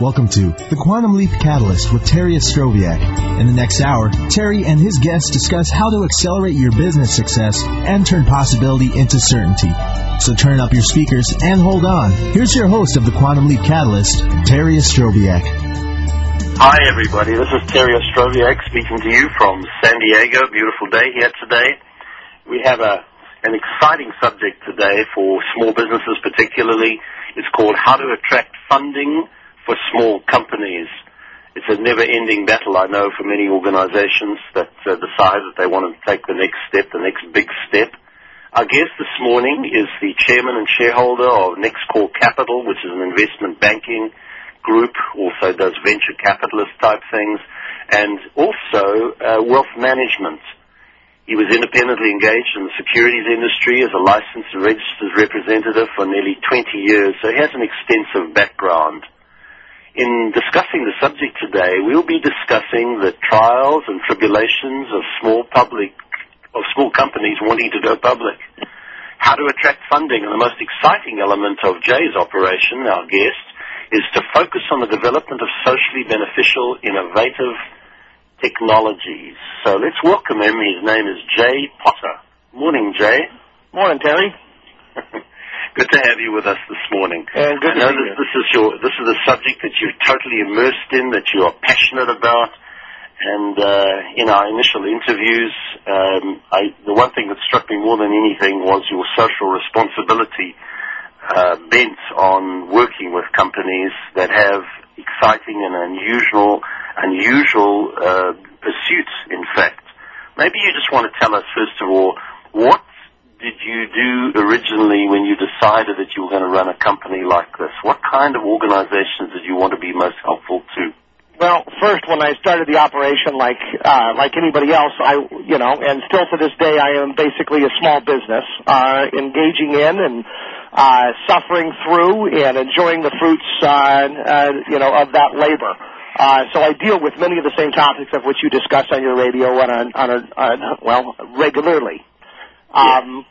Welcome to The Quantum Leap Catalyst with Terry Ostroviak. In the next hour, Terry and his guests discuss how to accelerate your business success and turn possibility into certainty. So turn up your speakers and hold on. Here's your host of The Quantum Leap Catalyst, Terry Ostroviak. Hi, everybody. This is Terry Ostroviak speaking to you from San Diego. Beautiful day here today. We have a, an exciting subject today for small businesses particularly. It's called How to Attract Funding for small companies. It's a never-ending battle, I know, for many organizations that uh, decide that they want to take the next step, the next big step. Our guest this morning is the chairman and shareholder of Nexcore Capital, which is an investment banking group, also does venture capitalist type things, and also uh, wealth management. He was independently engaged in the securities industry as a licensed and registered representative for nearly 20 years, so he has an extensive background. In discussing the subject today, we'll be discussing the trials and tribulations of small public, of small companies wanting to go public. How to attract funding, and the most exciting element of Jay's operation, our guest, is to focus on the development of socially beneficial, innovative technologies. So let's welcome him. His name is Jay Potter. Morning, Jay. Morning, Terry. Good to have you with us this morning. And good I know this, this is your this is a subject that you're totally immersed in, that you are passionate about. And uh, in our initial interviews, um, I, the one thing that struck me more than anything was your social responsibility uh, bent on working with companies that have exciting and unusual unusual uh, pursuits. In fact, maybe you just want to tell us first of all what did you do originally when you decided that you were going to run a company like this? What kind of organizations did you want to be most helpful to? Well, first, when I started the operation, like uh, like anybody else, I you know, and still to this day, I am basically a small business, uh, engaging in and uh, suffering through and enjoying the fruits, uh, uh, you know, of that labor. Uh, so I deal with many of the same topics of which you discuss on your radio on a, on a, on, well, regularly. Um,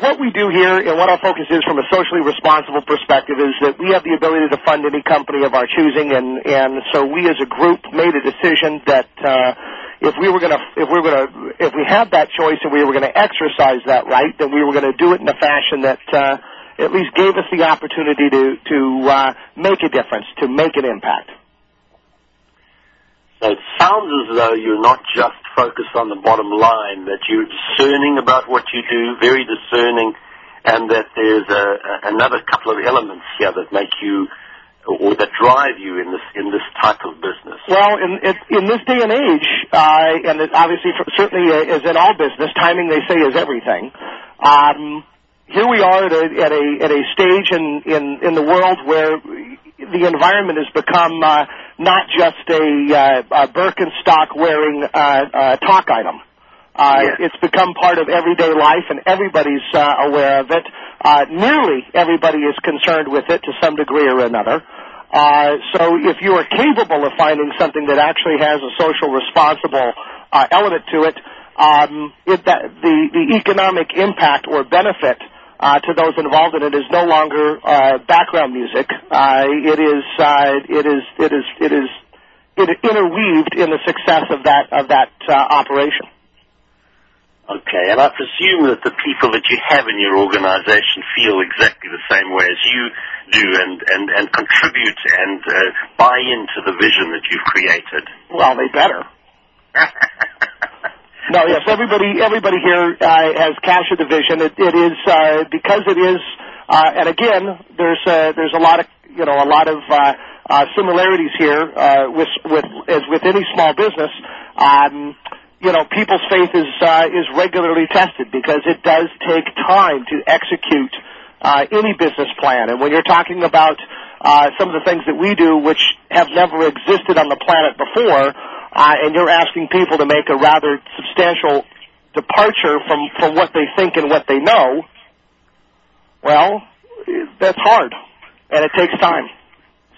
what we do here and what our focus is from a socially responsible perspective is that we have the ability to fund any company of our choosing and, and so we as a group made a decision that, uh, if we were going to, if we were going to, if we had that choice and we were going to exercise that right, then we were going to do it in a fashion that, uh, at least gave us the opportunity to, to, uh, make a difference, to make an impact. So it sounds as though you're not just focused on the bottom line, that you're discerning about what you do, very discerning, and that there's a, a, another couple of elements here that make you or that drive you in this in this type of business. Well, in in, in this day and age, uh, and obviously certainly uh, as in all business, timing they say is everything. Um, here we are at a at a at a stage in in in the world where the environment has become uh, not just a, uh, a Birkenstock wearing uh, uh, talk item. Uh. It's become part of everyday life, and everybody's uh, aware of it. Uh, nearly everybody is concerned with it to some degree or another. Uh, so if you are capable of finding something that actually has a social responsible uh, element to it, um, it that, the, the economic impact or benefit uh, to those involved in it is no longer uh, background music. Uh, it is uh, it is it is it is it interweaved in the success of that of that uh, operation. Okay, and I presume that the people that you have in your organization feel exactly the same way as you do and, and, and contribute and uh, buy into the vision that you've created. Well, they better. No, yes, everybody everybody here uh, has cash of the vision. It, it is uh, because it is, uh, and again, there's uh, there's a lot of you know a lot of uh, uh, similarities here uh, with with as with any small business. Um, you know, people's faith is uh, is regularly tested because it does take time to execute uh, any business plan. And when you're talking about uh, some of the things that we do, which have never existed on the planet before, uh, and you're asking people to make a rather substantial departure from from what they think and what they know, well, that's hard, and it takes time.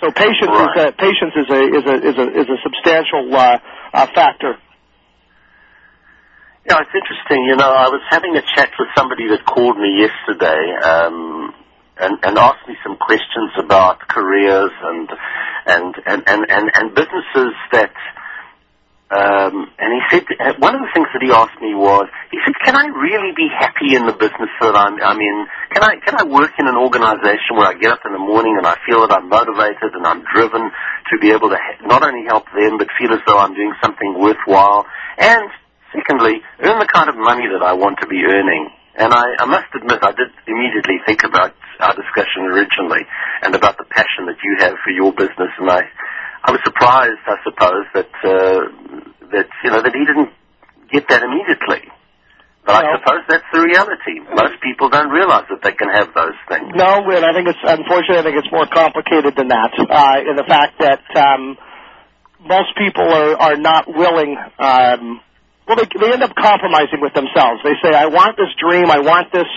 So patience is a patience is a is a is a is a substantial uh, uh, factor. Yeah, it's interesting. You know, I was having a chat with somebody that called me yesterday, um, and, and asked me some questions about careers and and and and and, and businesses that. Um, and he said uh, one of the things that he asked me was he said, "Can I really be happy in the business that I'm, I'm in? Can I can I work in an organization where I get up in the morning and I feel that I'm motivated and I'm driven to be able to ha- not only help them but feel as though I'm doing something worthwhile and secondly, earn the kind of money that I want to be earning?" And I, I must admit, I did immediately think about our discussion originally and about the passion that you have for your business. And I, I was surprised, I suppose, that uh, that you know that he didn't get that immediately. But I suppose that's the reality. Most people don't realize that they can have those things. No, and I think it's unfortunately I think it's more complicated than that. Uh, in the fact that um, most people are are not willing. Um, well, they, they end up compromising with themselves. They say, "I want this dream, I want this,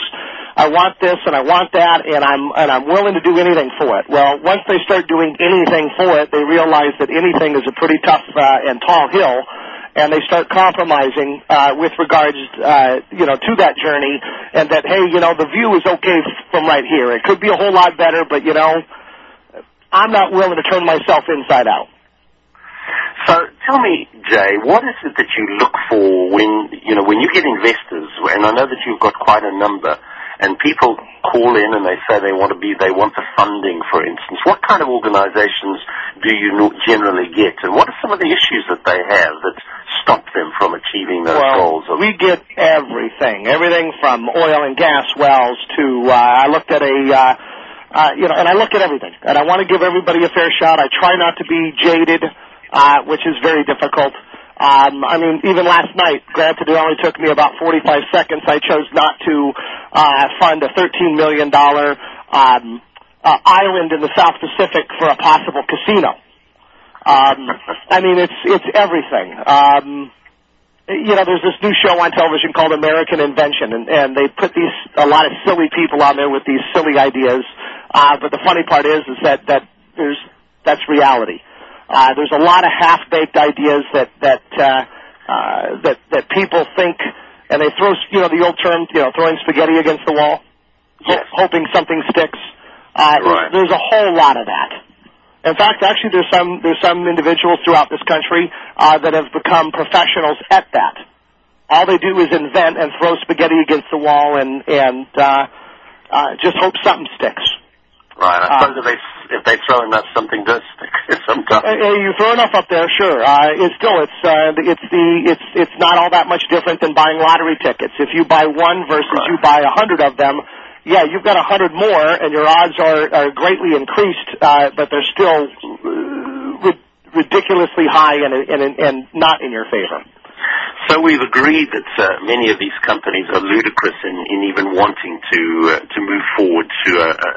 I want this, and I want that, and I'm and I'm willing to do anything for it." Well, once they start doing anything for it, they realize that anything is a pretty tough uh, and tall hill, and they start compromising uh, with regards, uh, you know, to that journey, and that hey, you know, the view is okay from right here. It could be a whole lot better, but you know, I'm not willing to turn myself inside out. So tell me, Jay, what is it that you look for when you know when you get investors? And I know that you've got quite a number, and people call in and they say they want to be they want the funding, for instance. What kind of organisations do you generally get, and what are some of the issues that they have that stop them from achieving those well, goals? Of- we get everything, everything from oil and gas wells to uh, I looked at a. Uh, uh, you know, and I look at everything, and I want to give everybody a fair shot. I try not to be jaded uh, which is very difficult. Um, I mean, even last night, granted it only took me about 45 seconds, I chose not to uh, fund a $13 million um, uh, island in the South Pacific for a possible casino. Um, I mean, it's it's everything. Um, you know, there's this new show on television called American Inventor, and, and they put these a lot of silly people on there with these silly ideas. Uh, but the funny part is, is that that there's that's reality. Uh, there's a lot of half-baked ideas that that uh, uh, that that people think, and they throw you know the old term, you know, throwing spaghetti against the wall, yes. ho- hoping something sticks. right. Uh, there's, there's a whole lot of that. In fact, actually, there's some there's some individuals throughout this country uh, that have become professionals at that. All they do is invent and throw spaghetti against the wall and and uh, uh, just hope something sticks. Right. I suppose if they if they throw enough, something does stick. Sometimes. Uh, you throw enough up there, sure. Uh, it's still it's uh, it's the it's it's not all that much different than buying lottery tickets. If you buy one versus Right. you buy a hundred of them, yeah, you've got a hundred more, and your odds are are greatly increased, uh, but they're still uh, ri- ridiculously high and and and not in your favor. So we've agreed that uh, many of these companies are ludicrous in, in even wanting to uh, to move forward to a, a,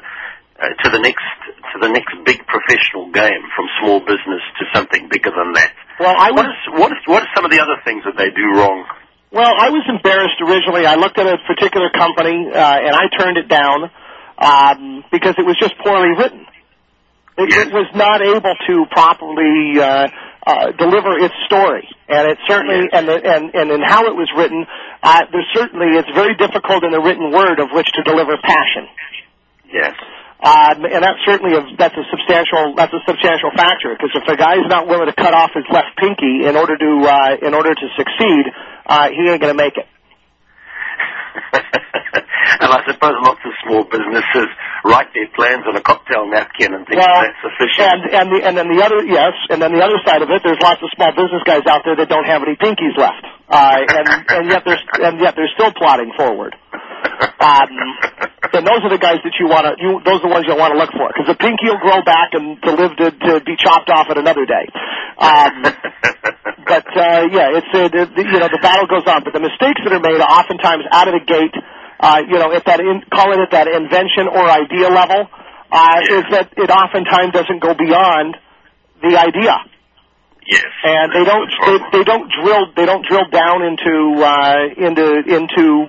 uh, to the next to the next big professional game from small business to something bigger than that. Well, I What was is what is what are some of the other things that they do wrong? Well, I was embarrassed originally. I looked at a particular company uh, and I turned it down um, because it was just poorly written. It, Yes. it was not able to properly uh, uh, deliver its story, and it certainly Yes. and the, and and in how it was written, uh, there's certainly it's very difficult in the written word of which to deliver passion. Yes. Um, and that's certainly a, that's a substantial that's a substantial factor because if a guy's not willing to cut off his left pinky in order to uh, in order to succeed, uh, he ain't going to make it. and I suppose lots of small businesses write their plans on a cocktail napkin and think Well, that's sufficient. and and the, and then the other yes, and then the other side of it, there's lots of small business guys out there that don't have any pinkies left, uh, and and yet they're and yet they're still plodding forward. Um, and those are the guys that you want to you those are the ones you want to look for because the pinky will grow back and to live to, to be chopped off at another day. Um, but uh, yeah, it's uh, the, the, you know the battle goes on, but the mistakes that are made oftentimes out of the gate, uh, you know, at that in, call it at that invention or idea level, uh, is that it oftentimes doesn't go beyond the idea, yes. and they don't they, they don't drill they don't drill down into uh, into into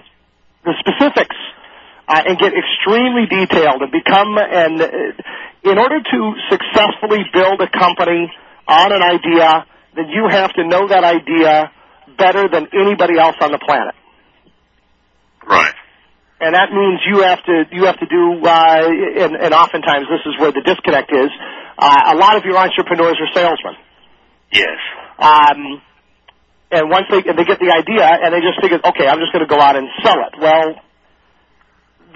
the specifics. Uh, and get extremely detailed and become and uh, in order to successfully build a company on an idea, then you have to know that idea better than anybody else on the planet. Right. and that means you have to you have to do uh, and, and oftentimes this is where the disconnect is. Uh, a lot of your entrepreneurs are salesmen. Yes. Um, and once they they get the idea and they just figure, okay, I'm just going to go out and sell it. Well,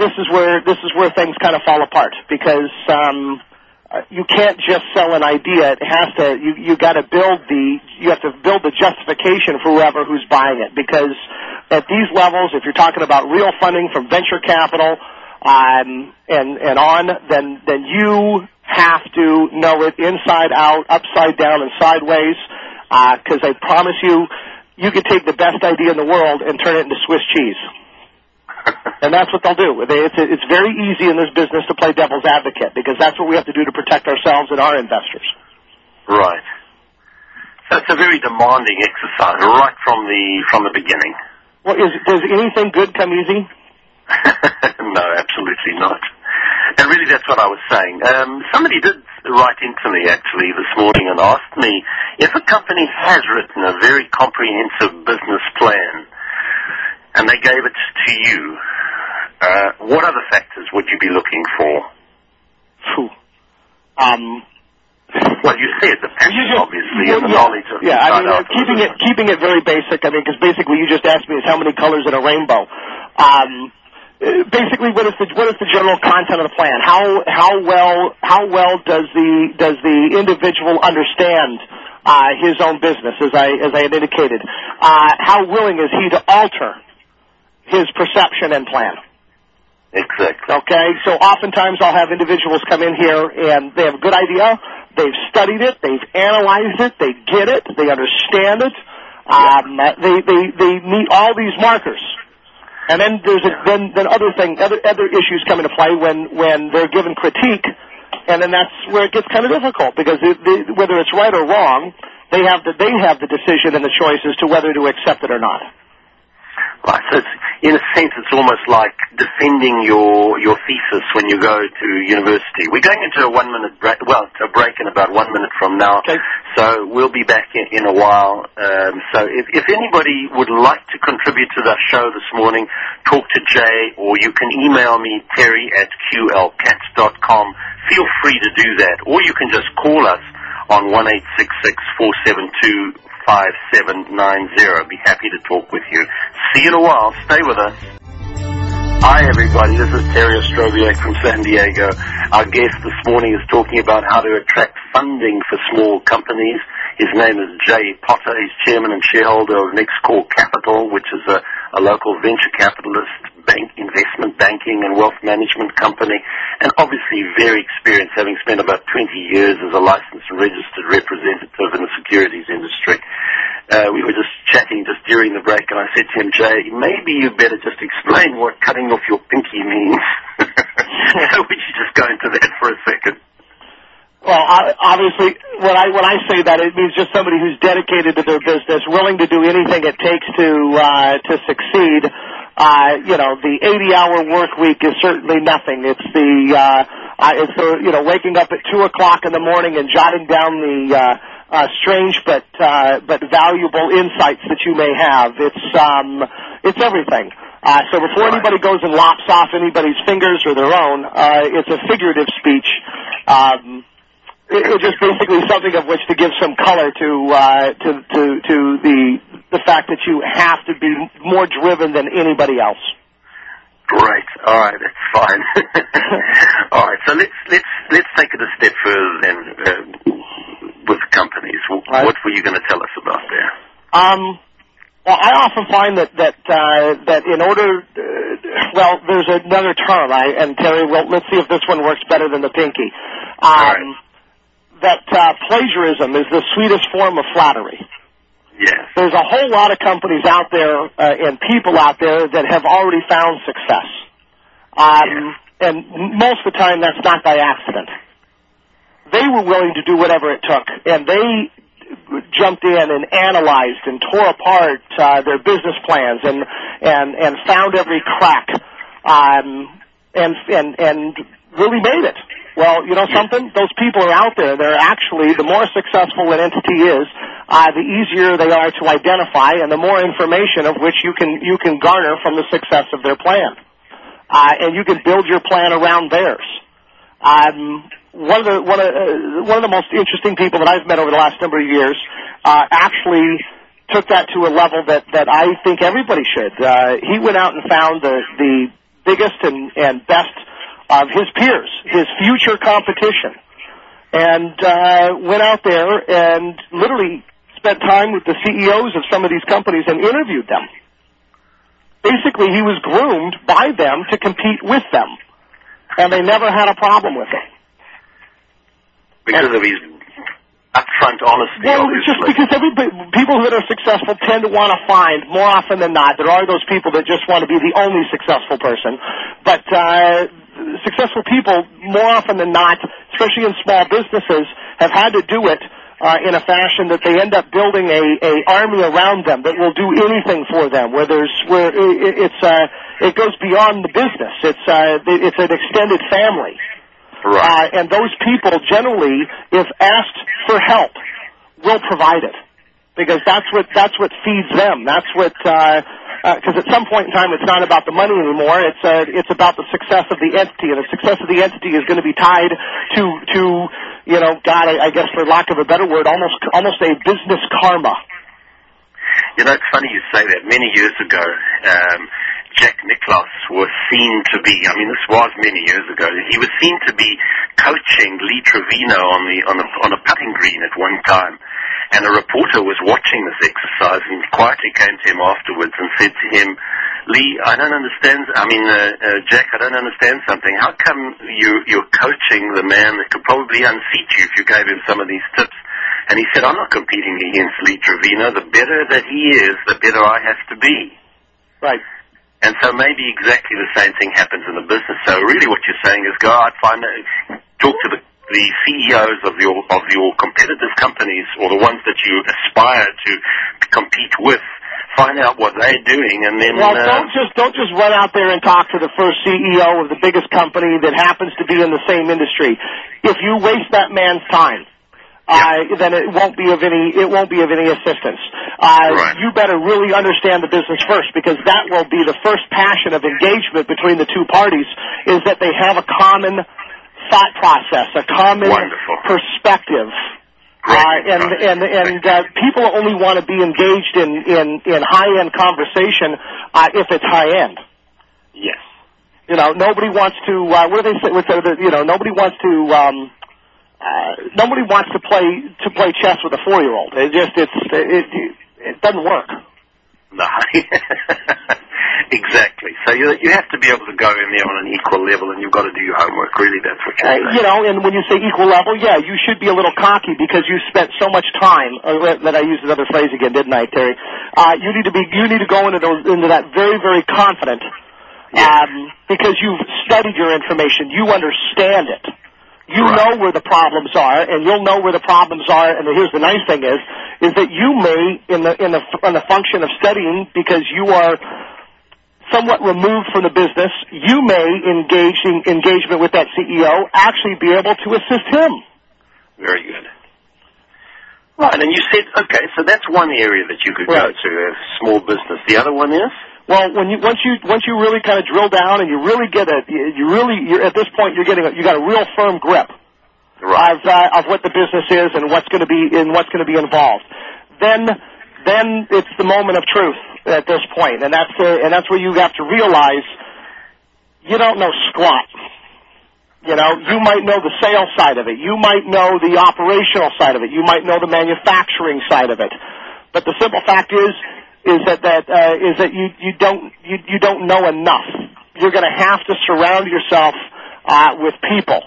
this is where this is where things kind of fall apart because um, uh, you can't just sell an idea. It has to you you got to build the you have to build the justification for whoever who's buying it because at these levels, if you're talking about real funding from venture capital um, and and on, then then you have to know it inside out, upside down, and sideways because uh, I promise you, you could take the best idea in the world and turn it into Swiss cheese. and that's what they'll do. They, it's, it's very easy in this business to play devil's advocate because that's what we have to do to protect ourselves and our investors. Right. That's a very demanding exercise right from the from the beginning. Well, is, does anything good come easy? no, absolutely not. And really, that's what I was saying. Um, somebody did write into me actually this morning and asked me if a company has written a very comprehensive business plan and they gave it to you, uh, what other factors would you be looking for? Um, well, you said the passion, just, obviously, well, and the yeah, knowledge of yeah. I mean, uh, keeping it keeping it very basic. I mean, because basically, you just asked me is how many colors in a rainbow. Um, basically what is the what is the general content of the plan? How how well how well does the does the individual understand uh, his own business? As I as I had indicated, uh, how willing is he to alter his perception and plan? Exactly. Okay, so oftentimes I'll have individuals come in here and they have a good idea. They've studied it, they've analyzed it, they get it, they understand it. Um, they they they meet all these markers. And then there's a, then then other thing other other issues come into play when when they're given critique, and then that's where it gets kind of difficult because they, they, whether it's right or wrong, they have the they have the decision and the choice as to whether to accept it or not. Right. So it's, in a sense, it's almost like defending your your thesis when you go to university. We're going into a one minute break. Well, a break in about one minute from now. Okay. So we'll be back in, in a while. Um, so if, if anybody would like to contribute to the show this morning, talk to Jay, or you can email me Terry at qlcats.com. Feel free to do that, or you can just call us on one eight six six four seven two 5790. Be happy to talk with you. See you in a while. Stay with us. Hi everybody, this is Terry Ostroviak from San Diego. Our guest this morning is talking about how to attract funding for small companies. His name is Jay Potter. He's chairman and shareholder of Nexcore Capital, which is a, a local venture capitalist bank, investment banking and wealth management company, and obviously very experienced, having spent about 20 years as a licensed and registered representative in the securities industry. Uh, we were just chatting just during the break, and I said to him, Jay, maybe you better just explain what cutting off your pinky means. so would you just go into that for a second? Well, obviously, when I when I say that, it means just somebody who's dedicated to their business, willing to do anything it takes to uh, to succeed uh, you know, the 80-hour work week is certainly nothing. It's the uh, uh, it's the you know waking up at two o'clock in the morning and jotting down the uh, uh, strange but uh, but valuable insights that you may have. It's um, it's everything. Uh, so before anybody goes and lops off anybody's fingers or their own, uh, it's a figurative speech. Um, just basically something of which to give some color to uh, to to to the the fact that you have to be more driven than anybody else. Great. All right, that's fine. All right, so let's let's let's take it a step further then uh, with companies. Right. What were you going to tell us about there? Um. Well, I often find that that uh, that in order, uh, well, there's another term. I and Terry, well, let's see if this one works better than the pinky. Um, All right. That uh, plagiarism is the sweetest form of flattery. Yes. There's a whole lot of companies out there uh, and people out there that have already found success. Um, yes. And most of the time, that's not by accident. They were willing to do whatever it took, and they jumped in and analyzed and tore apart uh, their business plans and and and found every crack, um, and and and really made it. Well, you know something? Those people are out there. They're actually, the more successful an entity is, uh, the easier they are to identify and the more information of which you can, you can garner from the success of their plan. uh, and you can build your plan around theirs. Um, one of the one of uh, one of the most interesting people that I've met over the last number of years uh, actually took that to a level that that I think everybody should. Uh, he went out and found the the biggest and and best of his peers, his future competition, and uh, went out there and literally spent time with the CEOs of some of these companies and interviewed them. Basically, he was groomed by them to compete with them, and they never had a problem with it. Because of his upfront honesty. Well, it's just because everybody, people that are successful tend to want to find more often than not. There are those people that just want to be the only successful person, but uh, successful people more often than not, especially in small businesses, have had to do it uh, in a fashion that they end up building a, a army around them that will do anything for them. Where there's where it, it's uh, it goes beyond the business. It's uh, it's an extended family. Right. Uh, and those people generally, if asked for help, will provide it because that's what that's what feeds them. That's what because uh, uh, at some point in time, it's not about the money anymore. It's uh, it's about the success of the entity, and the success of the entity is going to be tied to to you know, God, I, I guess for lack of a better word, almost almost a business karma. You know, it's funny you say that. Many years ago, um, Jack Nicklaus was seen to be, I mean, this was many years ago, he was seen to be coaching Lee Trevino on the, on a, on a putting green at one time. And a reporter was watching this exercise and quietly came to him afterwards and said to him, Lee, I don't understand. I mean, uh, uh, Jack, I don't understand something. How come you, you're coaching the man that could probably unseat you if you gave him some of these tips? And he said, I'm not competing against Lee Trevino. The better that he is, the better I have to be. Right. And so maybe exactly the same thing happens in the business. So really what you're saying is go out, find a, talk to the, the CEOs of your, of your competitors companies or the ones that you aspire to compete with find out what they're doing, and then. Well, uh, don't just don't just run out there and talk to the first CEO of the biggest company that happens to be in the same industry. If you waste that man's time, uh, then it won't be of any it won't be of any assistance. Uh, Right. You better really understand the business first because that will be the first passion of engagement between the two parties is that they have a common thought process, a common Wonderful. perspective. Uh, and and and uh, people only want to be engaged in in in high end conversation uh, if it's high end. yes. You know, nobody wants to. Uh, what do they say? What's the, you know, nobody wants to. Um, uh, nobody wants to play to play chess with a four year old. It just it's it, it it doesn't work. No. exactly. So you you have to be able to go in there on an equal level, and you've got to do your homework. Really, that's what you're Uh, you know, and when you say equal level, yeah, you should be a little cocky because you spent so much time. Uh, that I used another phrase again, didn't I, Terry? Uh, you need to be, you need to go into those, into that very, very confident, um, because you've studied your information, you understand it. You Right. know where the problems are, and you'll know where the problems are. And here's the nice thing is, is that you may, in the in the in the function of studying, because you are somewhat removed from the business, you may engage in engagement with that CEO actually be able to assist him. Very good. Right, and you said okay, so that's one area that you could go to, a small business. The other one is Well, when you once you once you really kind of drill down and you really get a you really you're, at this point you're getting a, you got a real firm grip right. of uh, of what the business is and what's going to be and what's going to be involved. Then then it's the moment of truth at this point, and that's uh, and that's where you have to realize you don't know squat. You know, you might know the sales side of it. You might know the operational side of it. You might know the manufacturing side of it. But the simple fact is, is that that uh, is that you you don't you you don't know enough. You're going to have to surround yourself uh, with people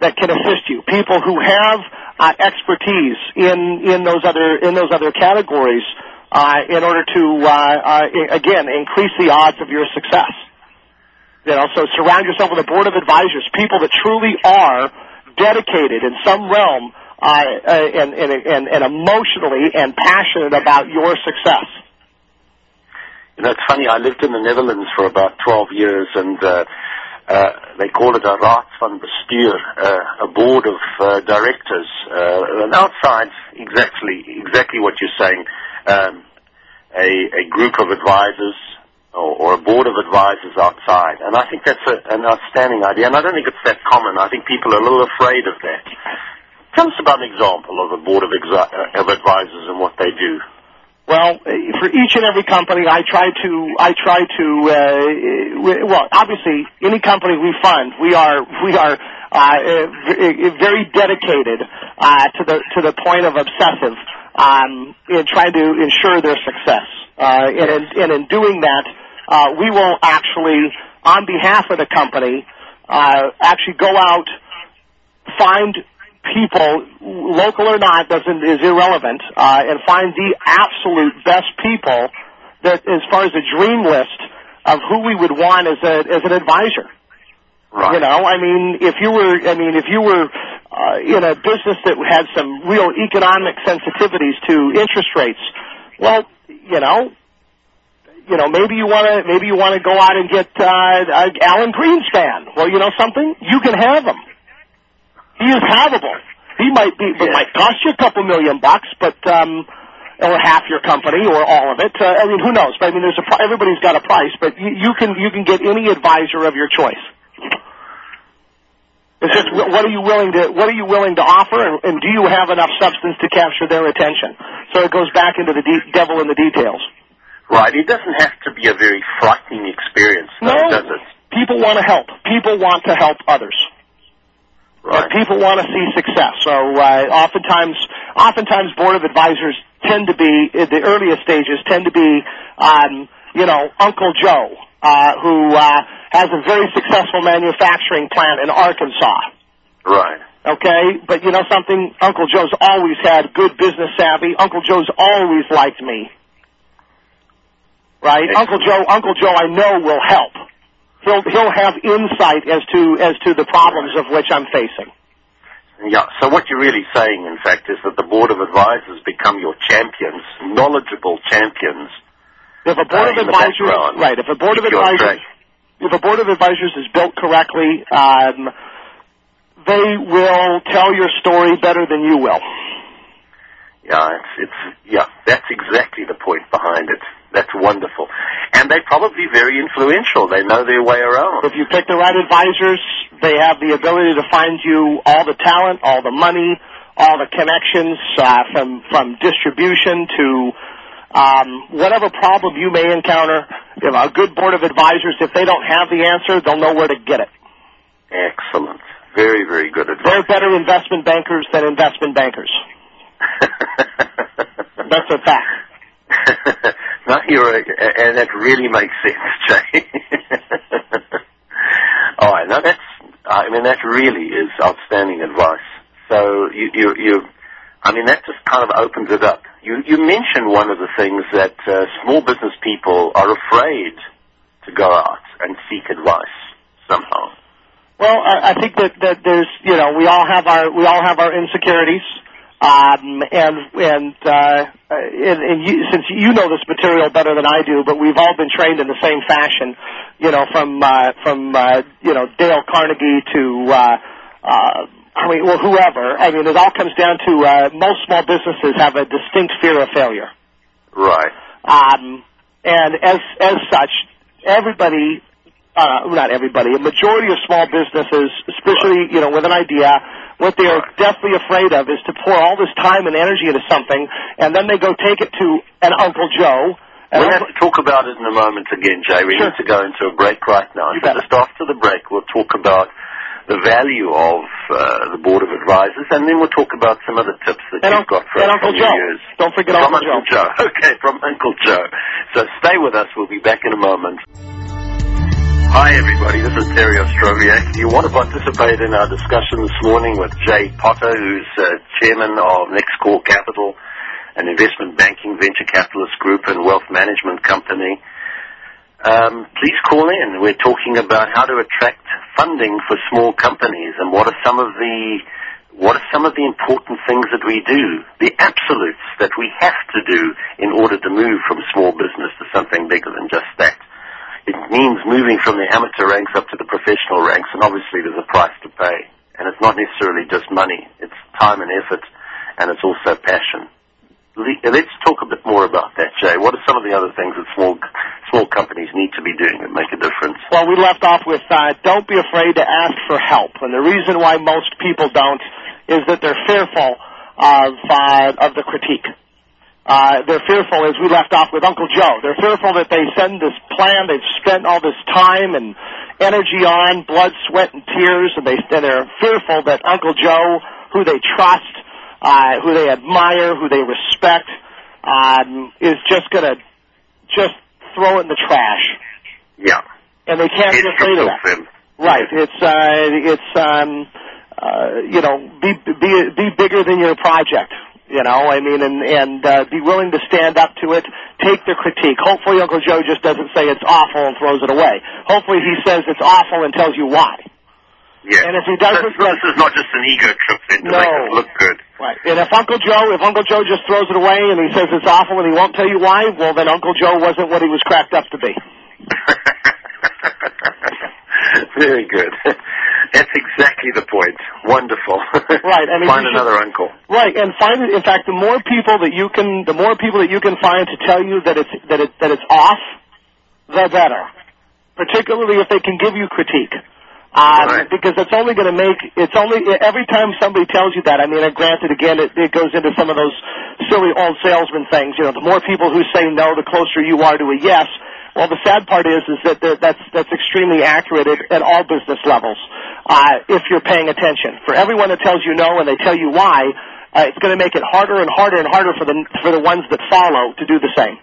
that can assist you, people who have uh, expertise in in those other in those other categories, uh, in order to uh, uh, again increase the odds of your success. You know, so surround yourself with a board of advisors, people that truly are dedicated in some realm uh, uh, and, and, and, and emotionally and passionate about your success. You know, it's funny. I lived in the Netherlands for about 12 years, and uh, uh, they call it a raad van bestuur, uh, a board of uh, directors. Uh, and outside, exactly, exactly what you're saying. Um, a, a group of advisors or, or a board of advisors outside. And I think that's a, an outstanding idea. And I don't think it's that common. I think people are a little afraid of that. Tell us about an example of a board of, uh, of advisors and what they do. Well, for each and every company, I try to, I try to, uh, well, obviously, any company we fund, we are, we are, uh, very dedicated, uh, to the, to the point of obsessive, um, in trying to ensure their success. Uh, and, in, and in doing that, uh, we will actually, on behalf of the company, uh, actually go out, find people, local or not, doesn't is irrelevant, uh, and find the absolute best people that, as far as a dream list of who we would want as a as an advisor. Right. You know, I mean, if you were, I mean, if you were uh, in a business that had some real economic sensitivities to interest rates, well, you know, you know, maybe you want to, maybe you want to go out and get uh, uh, Alan Greenspan. Well, you know something, you can have him. He is havable. He might be, it might cost you a couple million bucks, but um, or half your company or all of it. Uh, I mean, who knows? But I mean, there's a everybody's got a price, but you, you can you can get any advisor of your choice. It's just what are you willing to what are you willing to offer, and, and do you have enough substance to capture their attention? So it goes back into the de- devil in the details. Right. It doesn't have to be a very frightening experience, though, no, does it? People want to help. People want to help others. Right. people want to see success. So uh, oftentimes, oftentimes board of advisors tend to be at the earliest stages tend to be, um, you know, Uncle Joe, uh, who uh, has a very successful manufacturing plant in Arkansas. Right. Okay, but you know something? Uncle Joe's always had good business savvy. Uncle Joe's always liked me. Right? Excellent. Uncle Joe, Uncle Joe, I know will help. He'll he'll have insight as to as to the problems of which I'm facing. Yeah. So what you're really saying, in fact, is that the board of advisors become your champions, knowledgeable champions. If a board Uh, of advisors, right? If a board of Keep you on advisors, if a board of advisors is built correctly, um, they will tell your story better than you will. Yeah, it's, it's yeah, that's exactly the point behind it. That's wonderful, and they're probably very influential. They know their way around. If you pick the right advisors, they have the ability to find you all the talent, all the money, all the connections uh, from from distribution to um, whatever problem you may encounter. If a good board of advisors, if they don't have the answer, they'll know where to get it. Excellent, very very good advice. They're better investment bankers than investment bankers. That's a fact. no, you're, a- and that really makes sense, Jay. All right, now that's, I mean, that really is outstanding advice. So you, you, you, I mean, that just kind of opens it up. You, you mentioned one of the things that uh, small business people are afraid to go out and seek advice somehow. Well, I, I think that, that there's, you know, we all have our we all have our insecurities, um, and and uh, and, and you, since you know this material better than I do, but we've all been trained in the same fashion, you know, from uh, from uh, you know Dale Carnegie to. Uh, uh, I mean, well, whoever. I mean, it all comes down to uh, most small businesses have a distinct fear of failure. Right. Um, and as as such, everybody, uh, not everybody, a majority of small businesses, especially you know with an idea, what they are deathly afraid of is to pour all this time and energy into something, and then they go take it to an Uncle Joe. We'll have to talk about it in a moment again, Jay. We Sure. need to go into a break right now. You So just after the break, we'll talk about the value of uh, the board of advisors, and then we'll talk about some other tips that And you've got and Uncle Joe. years. Don't forget from Uncle Joe. Okay, from Uncle Joe. So stay with us. We'll be back in a moment. Hi, everybody. This is Terry Ostroviak. If you want to participate in our discussion this morning with Jay Potter, who's uh, chairman of Nexcore Capital, an investment banking venture capitalist group and wealth management company, um, please call in. We're talking about how to attract funding for small companies and what are some of the what are some of the important things that we do, the absolutes that we have to do in order to move from small business to something bigger than just that. It means moving from the amateur ranks up to the professional ranks, and obviously there's a price to pay. And it's not necessarily just money. It's time and effort, and it's also passion. let's talk a bit more about that, Jay. What are some of the other things that small small companies need to be doing that make a difference? Well, we left off with uh, don't be afraid to ask for help, and the reason why most people don't is that they're fearful of uh, of the critique. Uh, they're fearful, as we left off with Uncle Joe. They're fearful that they send this plan they've spent all this time and energy on, blood, sweat, and tears, and they and they're fearful that Uncle Joe, who they trust, uh, who they admire, who they respect, um, is just going to just throw it in the trash. Yeah. And they can't It's be afraid of that. Right. It's uh, it's um, uh, you know, be be be bigger than your project. You know, I mean, and and uh, be willing to stand up to it. Take the critique. Hopefully, Uncle Joe just doesn't say it's awful and throws it away. Hopefully, he says it's awful and tells you why. Yeah. And if he doesn't, So this is not just an ego trip then to No. make us look good. Right. And if Uncle Joe, if Uncle Joe just throws it away and he says it's awful and he won't tell you why, well, then Uncle Joe wasn't what he was cracked up to be. Very good. That's exactly the point. Wonderful. Right, I mean, Find you should- another uncle. Right, and find it. In fact, the more people that you can, the more people that you can find to tell you that it's that it that it's off, the better. Particularly if they can give you critique, um, Right. because it's only going to make it's only every time somebody tells you that. I mean, and granted, again, it, it goes into some of those silly old salesman things. You know, the more people who say no, the closer you are to a yes. Well, the sad part is, is that that's that's extremely accurate at, at all business levels. Uh, if you're paying attention, for everyone that tells you no and they tell you why, uh, it's going to make it harder and harder and harder for the for the ones that follow to do the same.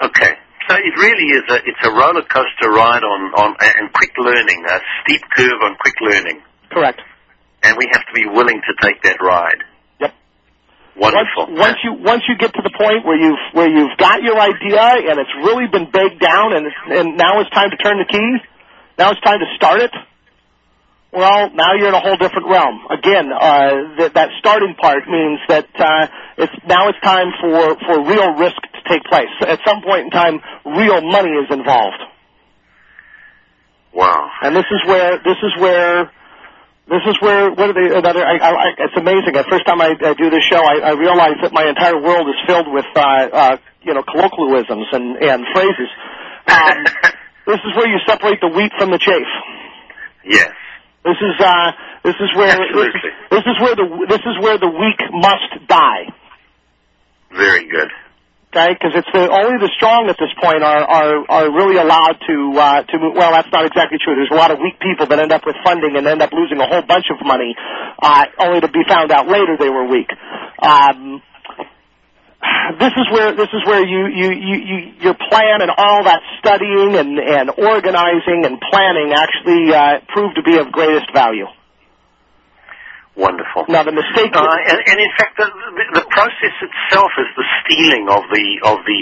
Okay. So it really is a it's a roller coaster ride on on and quick learning, a steep curve on quick learning, Correct. and we have to be willing to take that ride. Wonderful. Once, once you once you get to the point where you've where you've got your idea and it's really been baked down and it's, and now it's time to turn the keys, now it's time to start it. Well, now you're in a whole different realm. Again, uh, that that starting part means that uh, it's now it's time for for real risk to take place. At some point in time, real money is involved. wow. And this is where this is where this is where what are they another I, I, I- it's amazing. The first time I, I do this show I, I realize that my entire world is filled with uh, uh, you know colloquialisms and, and phrases. Um, this is where you separate the wheat from the chaff. Yes. This is uh, this is where this, this is where the this is where the weak must die. Very good. Okay, because it's the only the strong at this point are are are really allowed to uh, to move. Well, that's not exactly true. There's a lot of weak people that end up with funding and end up losing a whole bunch of money, uh, only to be found out later they were weak. Um, this is where this is where you you you, you your plan and all that studying and and organizing and planning actually uh, proved to be of greatest value. Wonderful. Now the mistake. Uh, and, and in fact, the, the, the process itself is the stealing of the of the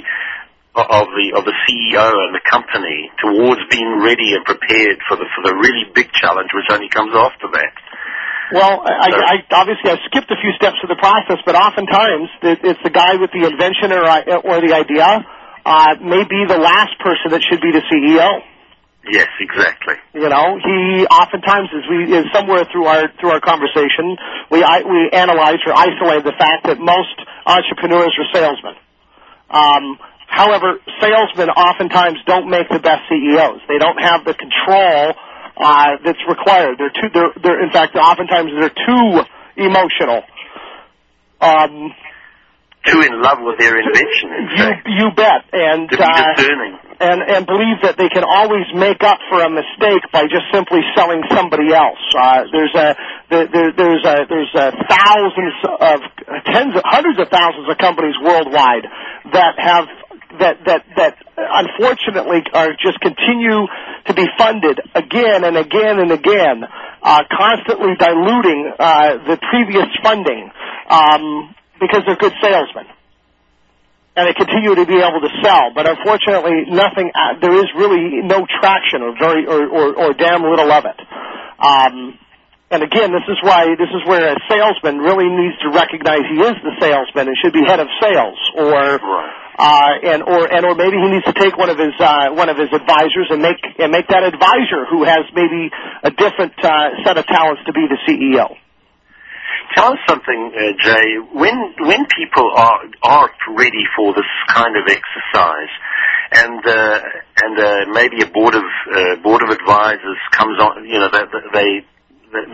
of the of the CEO and the company towards being ready and prepared for the for the really big challenge, which only comes after that. Well, I, I, obviously I skipped a few steps of the process, but oftentimes it's the guy with the invention or or the idea uh, may be the last person that should be the CEO. Yes, exactly. You know, he oftentimes is we is somewhere through our through our conversation we I, we analyze or isolate the fact that most entrepreneurs are salesmen. Um, however, salesmen oftentimes don't make the best CEOs. They don't have the control uh, that's required. They're too. They're, they're in fact oftentimes they're too emotional. Um, Too in love with their invention, in you fact, you bet, and to be uh, discerning. and and believe that they can always make up for a mistake by just simply selling somebody else. Uh, there's a there, there's a there's a thousands of tens of hundreds of thousands of companies worldwide that have that that that unfortunately are just continue to be funded again and again and again, uh, constantly diluting uh, the previous funding um, because they're good salesmen and they continue to be able to sell. But unfortunately, nothing. Uh, there is really no traction, or very, or, or, or damn little of it. Um, and again, this is why this is where a salesman really needs to recognize he is the salesman and should be head of sales, or Right. uh, and or and or maybe he needs to take one of his uh, one of his advisors and make and make that advisor who has maybe a different uh, set of talents to be the CEO. Tell us something, uh, Jay. When when people are are ready for this kind of exercise, and uh, and uh, maybe a board of uh, board of advisors comes on, you know, they, they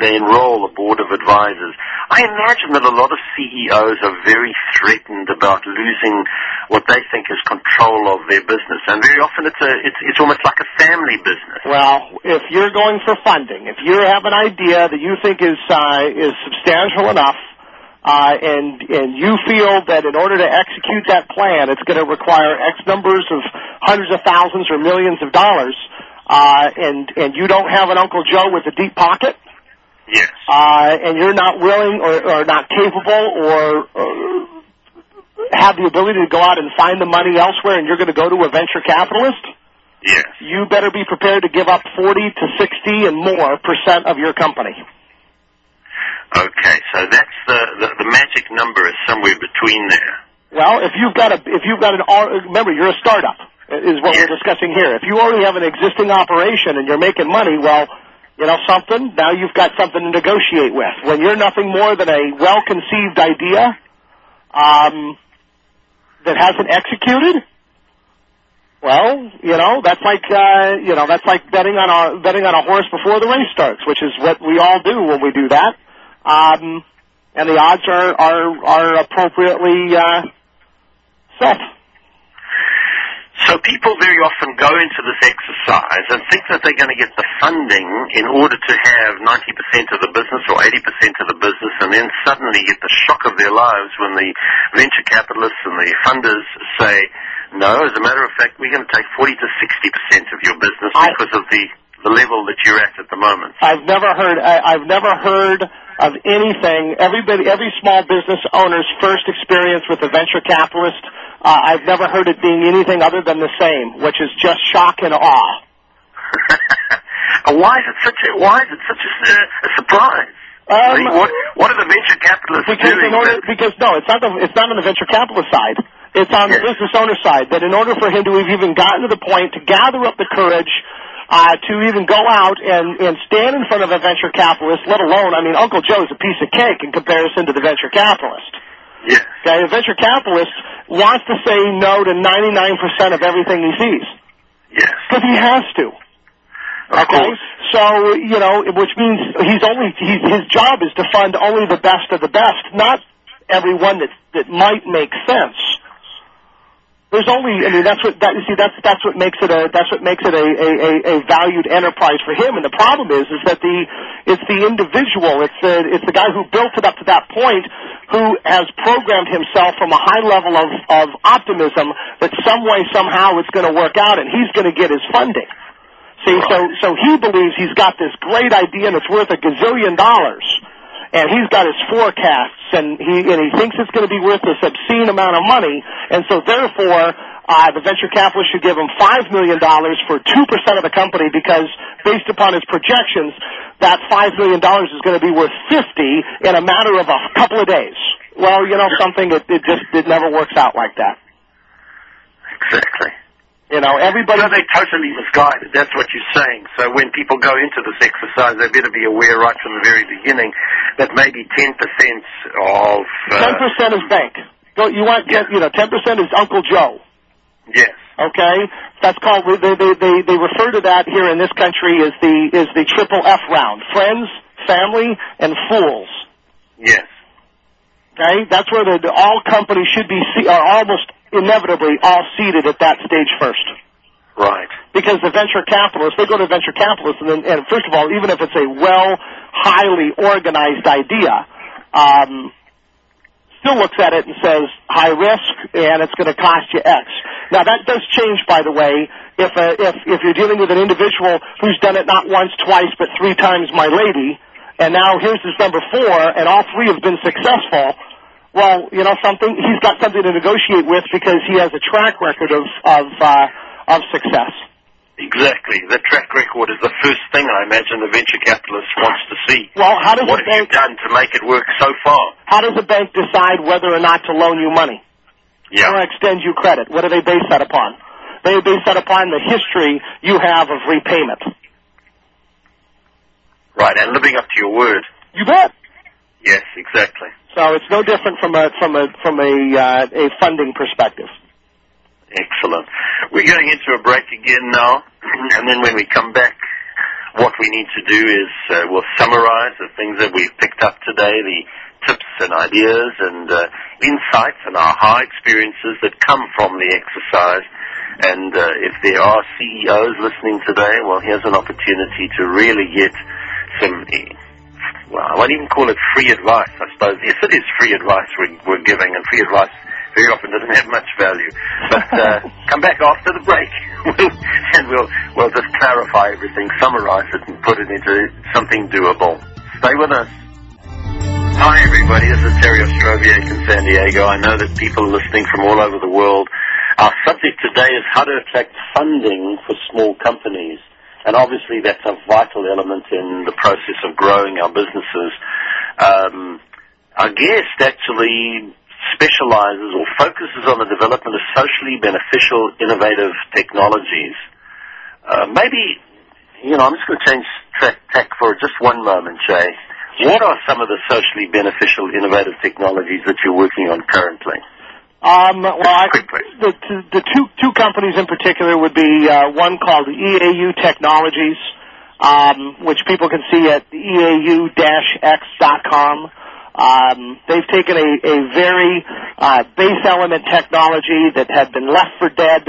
they enroll a board of advisors. I imagine that a lot of CEOs are very threatened about losing what they think is control of their business, and very often it's a it's it's almost like a family business. Well, if you're going for funding, if you have an idea that you think is uh, is substantial enough, uh, and and you feel that in order to execute that plan, it's going to require X numbers of hundreds of thousands or millions of dollars, uh, and and you don't have an Uncle Joe with a deep pocket Yes. uh, and you're not willing or, or not capable or uh, have the ability to go out and find the money elsewhere and you're going to go to a venture capitalist, Yes. you better be prepared to give up 40 to 60 and more percent of your company. Okay, so that's the, the the magic number is somewhere between there. Well, if you've got a, if you've got an, remember you're a startup is what Yes. we're discussing here. If you already have an existing operation and you're making money, well, you know something, now you've got something to negotiate with. When you're nothing more than a well-conceived idea, um, that hasn't executed, well, you know, that's like, uh, you know, that's like betting on a, betting on a horse before the race starts, which is what we all do when we do that. Um, and the odds are, are, are appropriately, uh, set. So people very often go into this exercise and think that they're going to get the funding in order to have 90% of the business or 80% of the business and then suddenly get the shock of their lives when the venture capitalists and the funders say, no, as a matter of fact, we're going to take 40 to 60% of your business I- because of the, the level that you're at at the moment. I've never heard. I, I've never heard of anything. Everybody, every small business owner's first experience with a venture capitalist. Uh, I've never heard it being anything other than the same, which is just shock and awe. Why is it such a, why is it such a, a surprise? Um, what, what are the venture capitalists because doing? in order, because no, it's not the, it's not on the venture capitalist side. It's on the business owner side. That in order for him to have even gotten to the point to gather up the courage uh, to even go out and and stand in front of a venture capitalist, let alone, I mean, Uncle Joe's a piece of cake in comparison to the venture capitalist. yes. Okay, the venture capitalist wants to say no to 99% of everything he sees Yes. because he has to. Of Okay, course. so you know, which means he's only he's, his job is to fund only the best of the best, not everyone that that might make sense. There's only, I mean, that's what that you see. That's that's what makes it a that's what makes it a, a, a, a valued enterprise for him. And the problem is, is that the it's the individual, it's the it's the guy who built it up to that point, who has programmed himself from a high level of of optimism that some way somehow it's going to work out, and he's going to get his funding. See, so so he believes he's got this great idea and it's worth a gazillion dollars, and he's got his forecasts and he and he thinks it's going to be worth this obscene amount of money, and so therefore uh, the venture capitalist should give him five million dollars for two percent of the company because based upon his projections, that five million dollars is going to be worth fifty in a matter of a couple of days. Well, you know something, it, it just it never works out like that. Exactly. You know, everybody. So they're totally misguided. That's what you're saying. So when people go into this exercise, they better be aware right from the very beginning that maybe 10% of... Uh, Ten percent is bank. You want you know ten percent is Uncle Joe. Yes. Okay, that's called they, they they they refer to that here in this country as the is the triple F round: friends, family, and fools. Yes. Okay, that's where the, the all companies should be are almost inevitably all seated at that stage first. Right. Because the venture capitalists, they go to venture capitalists, and then, and first of all, even if it's a well, highly organized idea, um, still looks at it and says high risk, and it's going to cost you X. Now that does change, by the way, if uh, if if you're dealing with an individual who's done it not once, twice, but three times, my lady, and now here's his number four, and all three have been successful. Well, you know something, he's got something to negotiate with because he has a track record of of uh, of success. Exactly. The track record is the first thing I imagine the venture capitalist wants to see. Well, how does What a have you bank done to make it work so far? how does a bank decide whether or not to loan you money Yeah. or extend you credit? What do they base that upon? They base that upon the history you have of repayment. Right. And living up to your word. You bet. Yes, exactly. So it's no different from a from a from a uh, a funding perspective. Excellent. We're going into a break again now, and then when we come back, what we need to do is uh, we'll summarize the things that we've picked up today, the tips and ideas and uh, insights and our high experiences that come from the exercise. And uh, if there are CEOs listening today, well, here's an opportunity to really get some well, I won't even call it free advice, I suppose. Yes, it is free advice we're, we're giving, and free advice very often doesn't have much value. But uh, come back after the break, and we'll we'll just clarify everything, summarize it, and put it into something doable. Stay with us. Hi, everybody. This is Terry Ostroviec in San Diego. I know that people are listening from all over the world. Our subject today is how to attract funding for small companies. And obviously that's a vital element in the process of growing our businesses. Um, our guest actually specializes or focuses on the development of socially beneficial, innovative technologies. Uh, maybe, you know, I'm just going to change track, tack for just one moment, Jay. What are some of the socially beneficial, innovative technologies that you're working on currently? Um, well, I, the, the two two companies in particular would be uh, one called EAU Technologies, um, which people can see at eau-x.com. Um, they've taken a, a very uh, base element technology that had been left for dead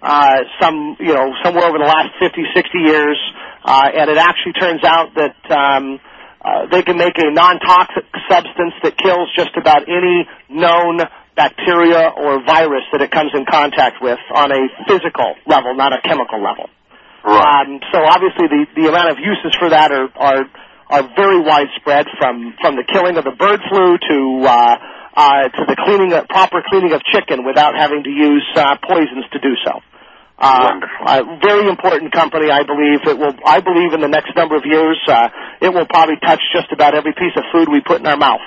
uh, some you know somewhere over the last 50, 60 years, uh, and it actually turns out that um, uh, they can make a non-toxic substance that kills just about any known bacteria or virus that it comes in contact with on a physical level, not a chemical level. Right. Um, so obviously the, the amount of uses for that are, are, are very widespread from, from the killing of the bird flu to, uh, uh, to the cleaning of, proper cleaning of chicken without having to use, uh, poisons to do so. Uh, a very important company, I believe. It will, I believe in the next number of years, uh, it will probably touch just about every piece of food we put in our mouth.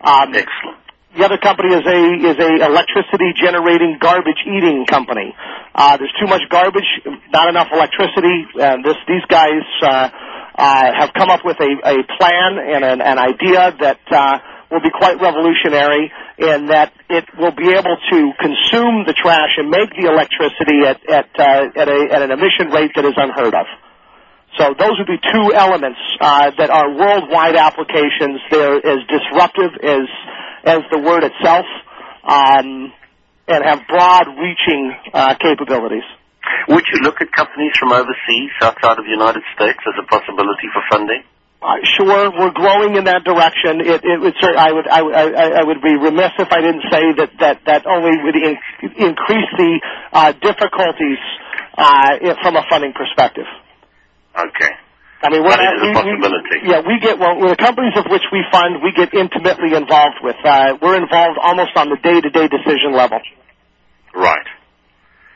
Um, Excellent. The other company is a is a electricity generating garbage eating company. Uh, there's too much garbage, not enough electricity. And this these guys uh, uh, have come up with a, a plan and an, an idea that uh, will be quite revolutionary in that it will be able to consume the trash and make the electricity at at uh, at, a, at an emission rate that is unheard of. So those would be two elements uh, that are worldwide applications. They're as disruptive as as the word itself, um, and have broad-reaching uh, capabilities. Would you look at companies from overseas, outside of the United States, as a possibility for funding? Uh, sure, we're growing in that direction. It, it would, I would, I, I, I would be remiss if I didn't say that that that only would in, increase the uh, difficulties uh, from a funding perspective. Okay. I mean, we're that is a possibility. We, yeah, we get well. The companies of which we fund, we get intimately involved with. Uh, we're involved almost on the day-to-day decision level. Right.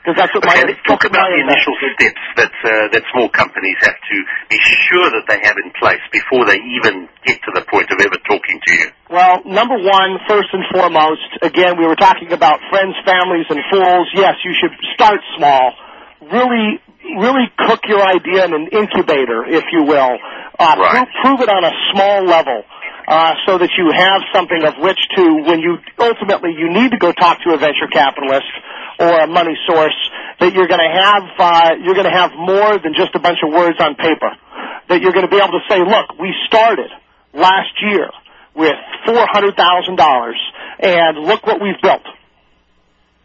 Because that's what okay, my, let's talk about the initial steps that uh, that small companies have to be sure that they have in place before they even get to the point of ever talking to you. Well, number one, first and foremost, again, we were talking about friends, families, and fools. Yes, you should start small. Really really cook your idea in an incubator, if you will. Uh, right. prove, prove it on a small level. Uh, so that you have something of which to, when you ultimately you need to go talk to a venture capitalist or a money source, that you're going to have uh, you're going to have more than just a bunch of words on paper. That you're going to be able to say, look, we started last year with four hundred thousand dollars, and look what we've built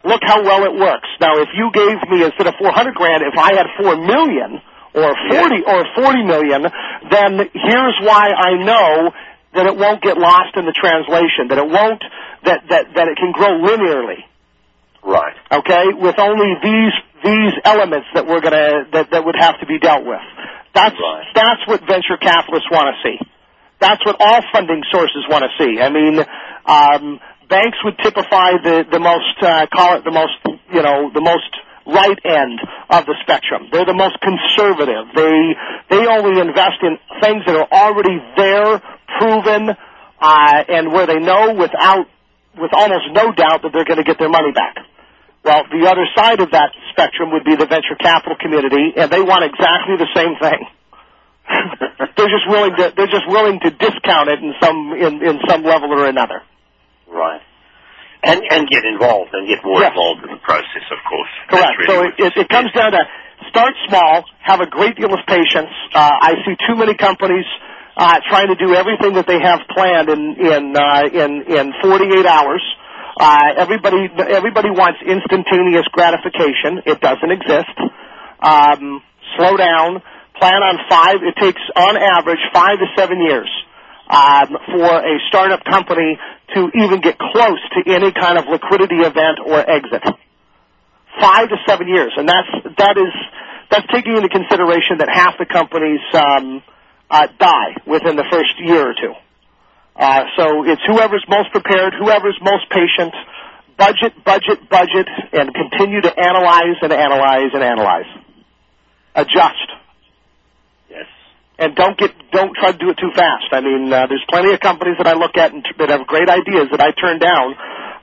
look how well it works. Now, if you gave me instead of 400 grand, if I had 4 million or 40 or 40 million, then here's why I know that it won't get lost in the translation, that it won't that that that it can grow linearly. Right. Okay, with only these these elements that we're gonna that that would have to be dealt with. That's right. that's what venture capitalists want to see. That's what all funding sources want to see. I mean, um, banks would typify the the most uh, call it the most you know the most right end of the spectrum. They're the most conservative. They they only invest in things that are already there, proven, uh, and where they know without with almost no doubt that they're going to get their money back. Well, the other side of that spectrum would be the venture capital community, and they want exactly the same thing. they're just willing to they're just willing to discount it in some in in some level or another. Right. And and get involved and get more Yes. involved in the process, of course. Correct. That's So it, it, it comes down to start small, have a great deal of patience. Uh, I see too many companies uh, trying to do everything that they have planned in in uh, in in 48 hours. Uh, everybody everybody wants instantaneous gratification. It doesn't exist. Um, slow down. Plan on five. It takes on average five to seven years um, for a startup company to even get close to any kind of liquidity event or exit five to seven years, and that's that is that's taking into consideration that half the companies um, uh, die within the first year or two. Uh, so it's whoever's most prepared, whoever's most patient. Budget, budget, budget, and continue to analyze and analyze and analyze. Adjust. And don't get don't try to do it too fast. I mean, uh, there's plenty of companies that I look at and that have great ideas that I turn down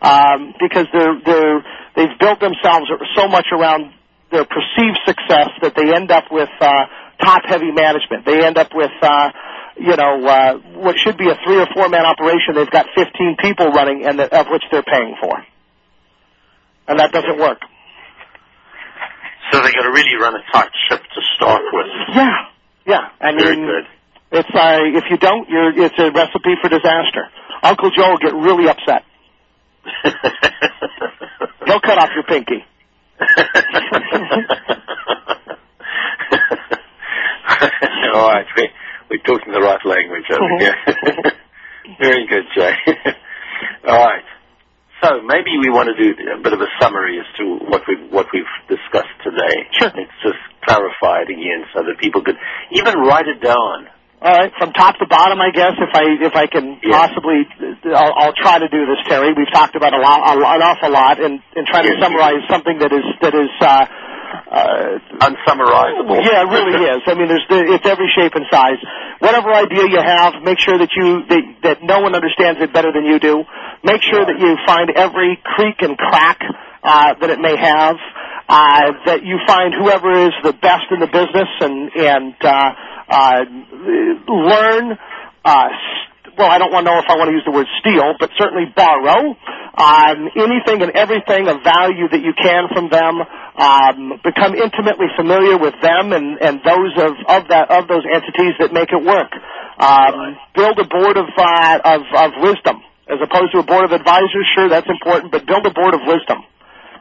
um, because they're they're they've built themselves so much around their perceived success that they end up with uh, top heavy management. They end up with uh, you know uh, what should be a three or four man operation. They've got 15 people running and the, of which they're paying for, and that doesn't work. So they got to really run a tight ship to start with. Yeah, yeah. I Very mean, good. It's uh, if you don't, you're it's a recipe for disaster. Uncle Joe will get really upset. He'll cut off your pinky. All right, we, we're talking the right language over here. Very good, Jay. All right. So maybe we want to do a bit of a summary as to what we've what we've discussed today. Sure. Let's just clarify it again so that people could even write it down. All right, from top to bottom, I guess if I if I can Yeah. possibly, I'll, I'll try to do this, Terry. We've talked about a lot, a, an awful lot, and and try to Yes. summarize something that is that is. Uh, uh, Unsummarizable. Yeah, it really is. I mean, there's it's every shape and size. Whatever idea you have, make sure that you that, that no one understands it better than you do. Make sure that you find every creak and crack uh, that it may have. Uh, that you find whoever is the best in the business and and uh, uh, learn. Uh, well, I don't want to know if I want to use the word steal, but certainly borrow um, anything and everything of value that you can from them. Um, become intimately familiar with them and, and those of, of that of those entities that make it work. Um, Build a board of, uh, of of wisdom as opposed to a board of advisors. Sure, that's important, but build a board of wisdom.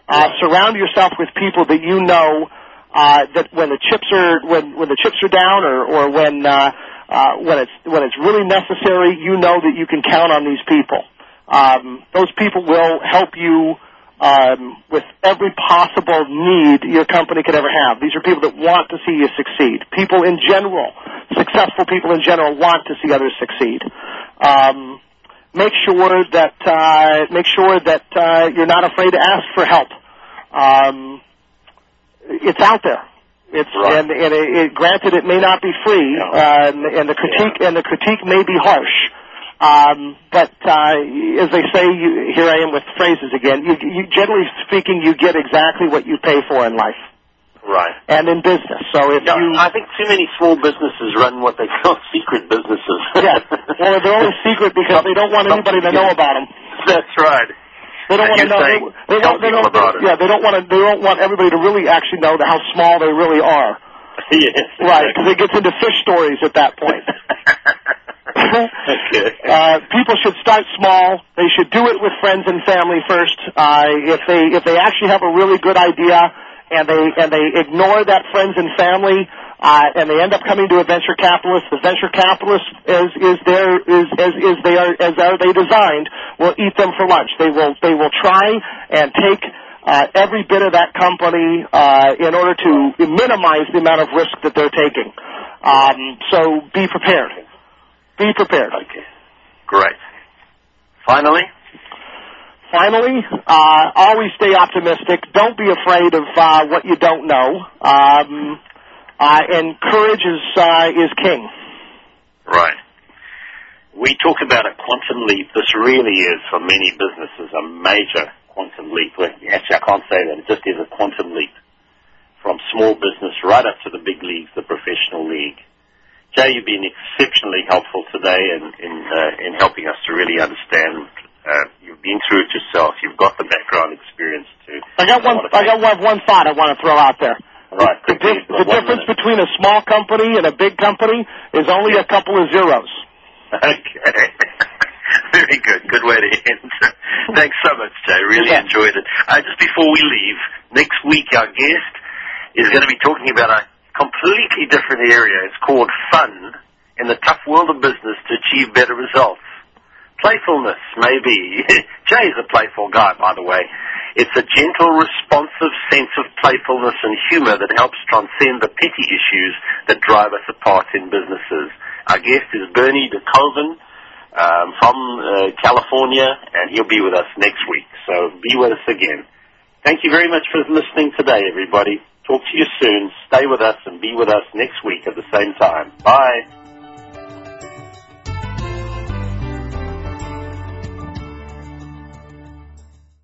Uh, surround yourself with people that you know uh, that when the chips are when when the chips are down or or when uh, uh, when it's when it's really necessary, you know that you can count on these people. Um, those people will help you um, with every possible need your company could ever have. These are people that want to see you succeed. People in general, successful people in general, want to see others succeed. Um, make sure that uh, make sure that uh, you're not afraid to ask for help. Um, it's out there. It's Right. and, and it, it, granted, it may not be free, Yeah. um, and the critique and the critique may be harsh. Um, but uh, as they say, you, here I am with phrases again. You, you, generally speaking, you get exactly what you pay for in life Right. and in business. So if No, you I think too many small businesses run what they call secret businesses. yeah, well, they're only secret because they don't want anybody to know about them. That's right. They don't want to know. They, they don't. They don't. Yeah, they don't want to. They don't want everybody to really actually know how small they really are. yes. Right, because it gets into fish stories at that point. okay. Uh, people should start small. They should do it with friends and family first. Uh, if they if they actually have a really good idea and they and they ignore that friends and family uh, and they end up coming to a venture capitalist, the venture capitalist is is there is as is they are as are they designed will eat them for lunch. They will they will try and take. Uh, every bit of that company uh, in order to minimize the amount of risk that they're taking. Um, so be prepared. Be prepared. Okay. Great. Finally, Finally, uh, always stay optimistic. Don't be afraid of uh, what you don't know. Um, and courage is uh, is king. right. We talk about a quantum leap. This really is, for many businesses, a major quantum leap. Actually, I can't say that. It just is a quantum leap from small business right up to the big leagues, the professional league. Jay, you've been exceptionally helpful today in in, uh, in helping us to really understand. Uh, you've been through it yourself. You've got the background experience too. I got one. I, I got one, one thought I want to throw out there. Right. The, di- the difference minute. between a small company and a big company is only a couple of zeros. Okay. Very good. Good way to end. Thanks so much, Jay. Really Okay. enjoyed it. Uh, just before we leave, next week our guest is going to be talking about a completely different area. It's called fun in the tough world of business to achieve better results. Playfulness, maybe. Jay's a playful guy, by the way. It's a gentle, responsive sense of playfulness and humor that helps transcend the petty issues that drive us apart in businesses. Our guest is Bernie De Koven um, from uh, California, and he'll be with us next week. So be with us again. Thank you very much for listening today, everybody. Talk to you soon. Stay with us and be with us next week at the same time. Bye.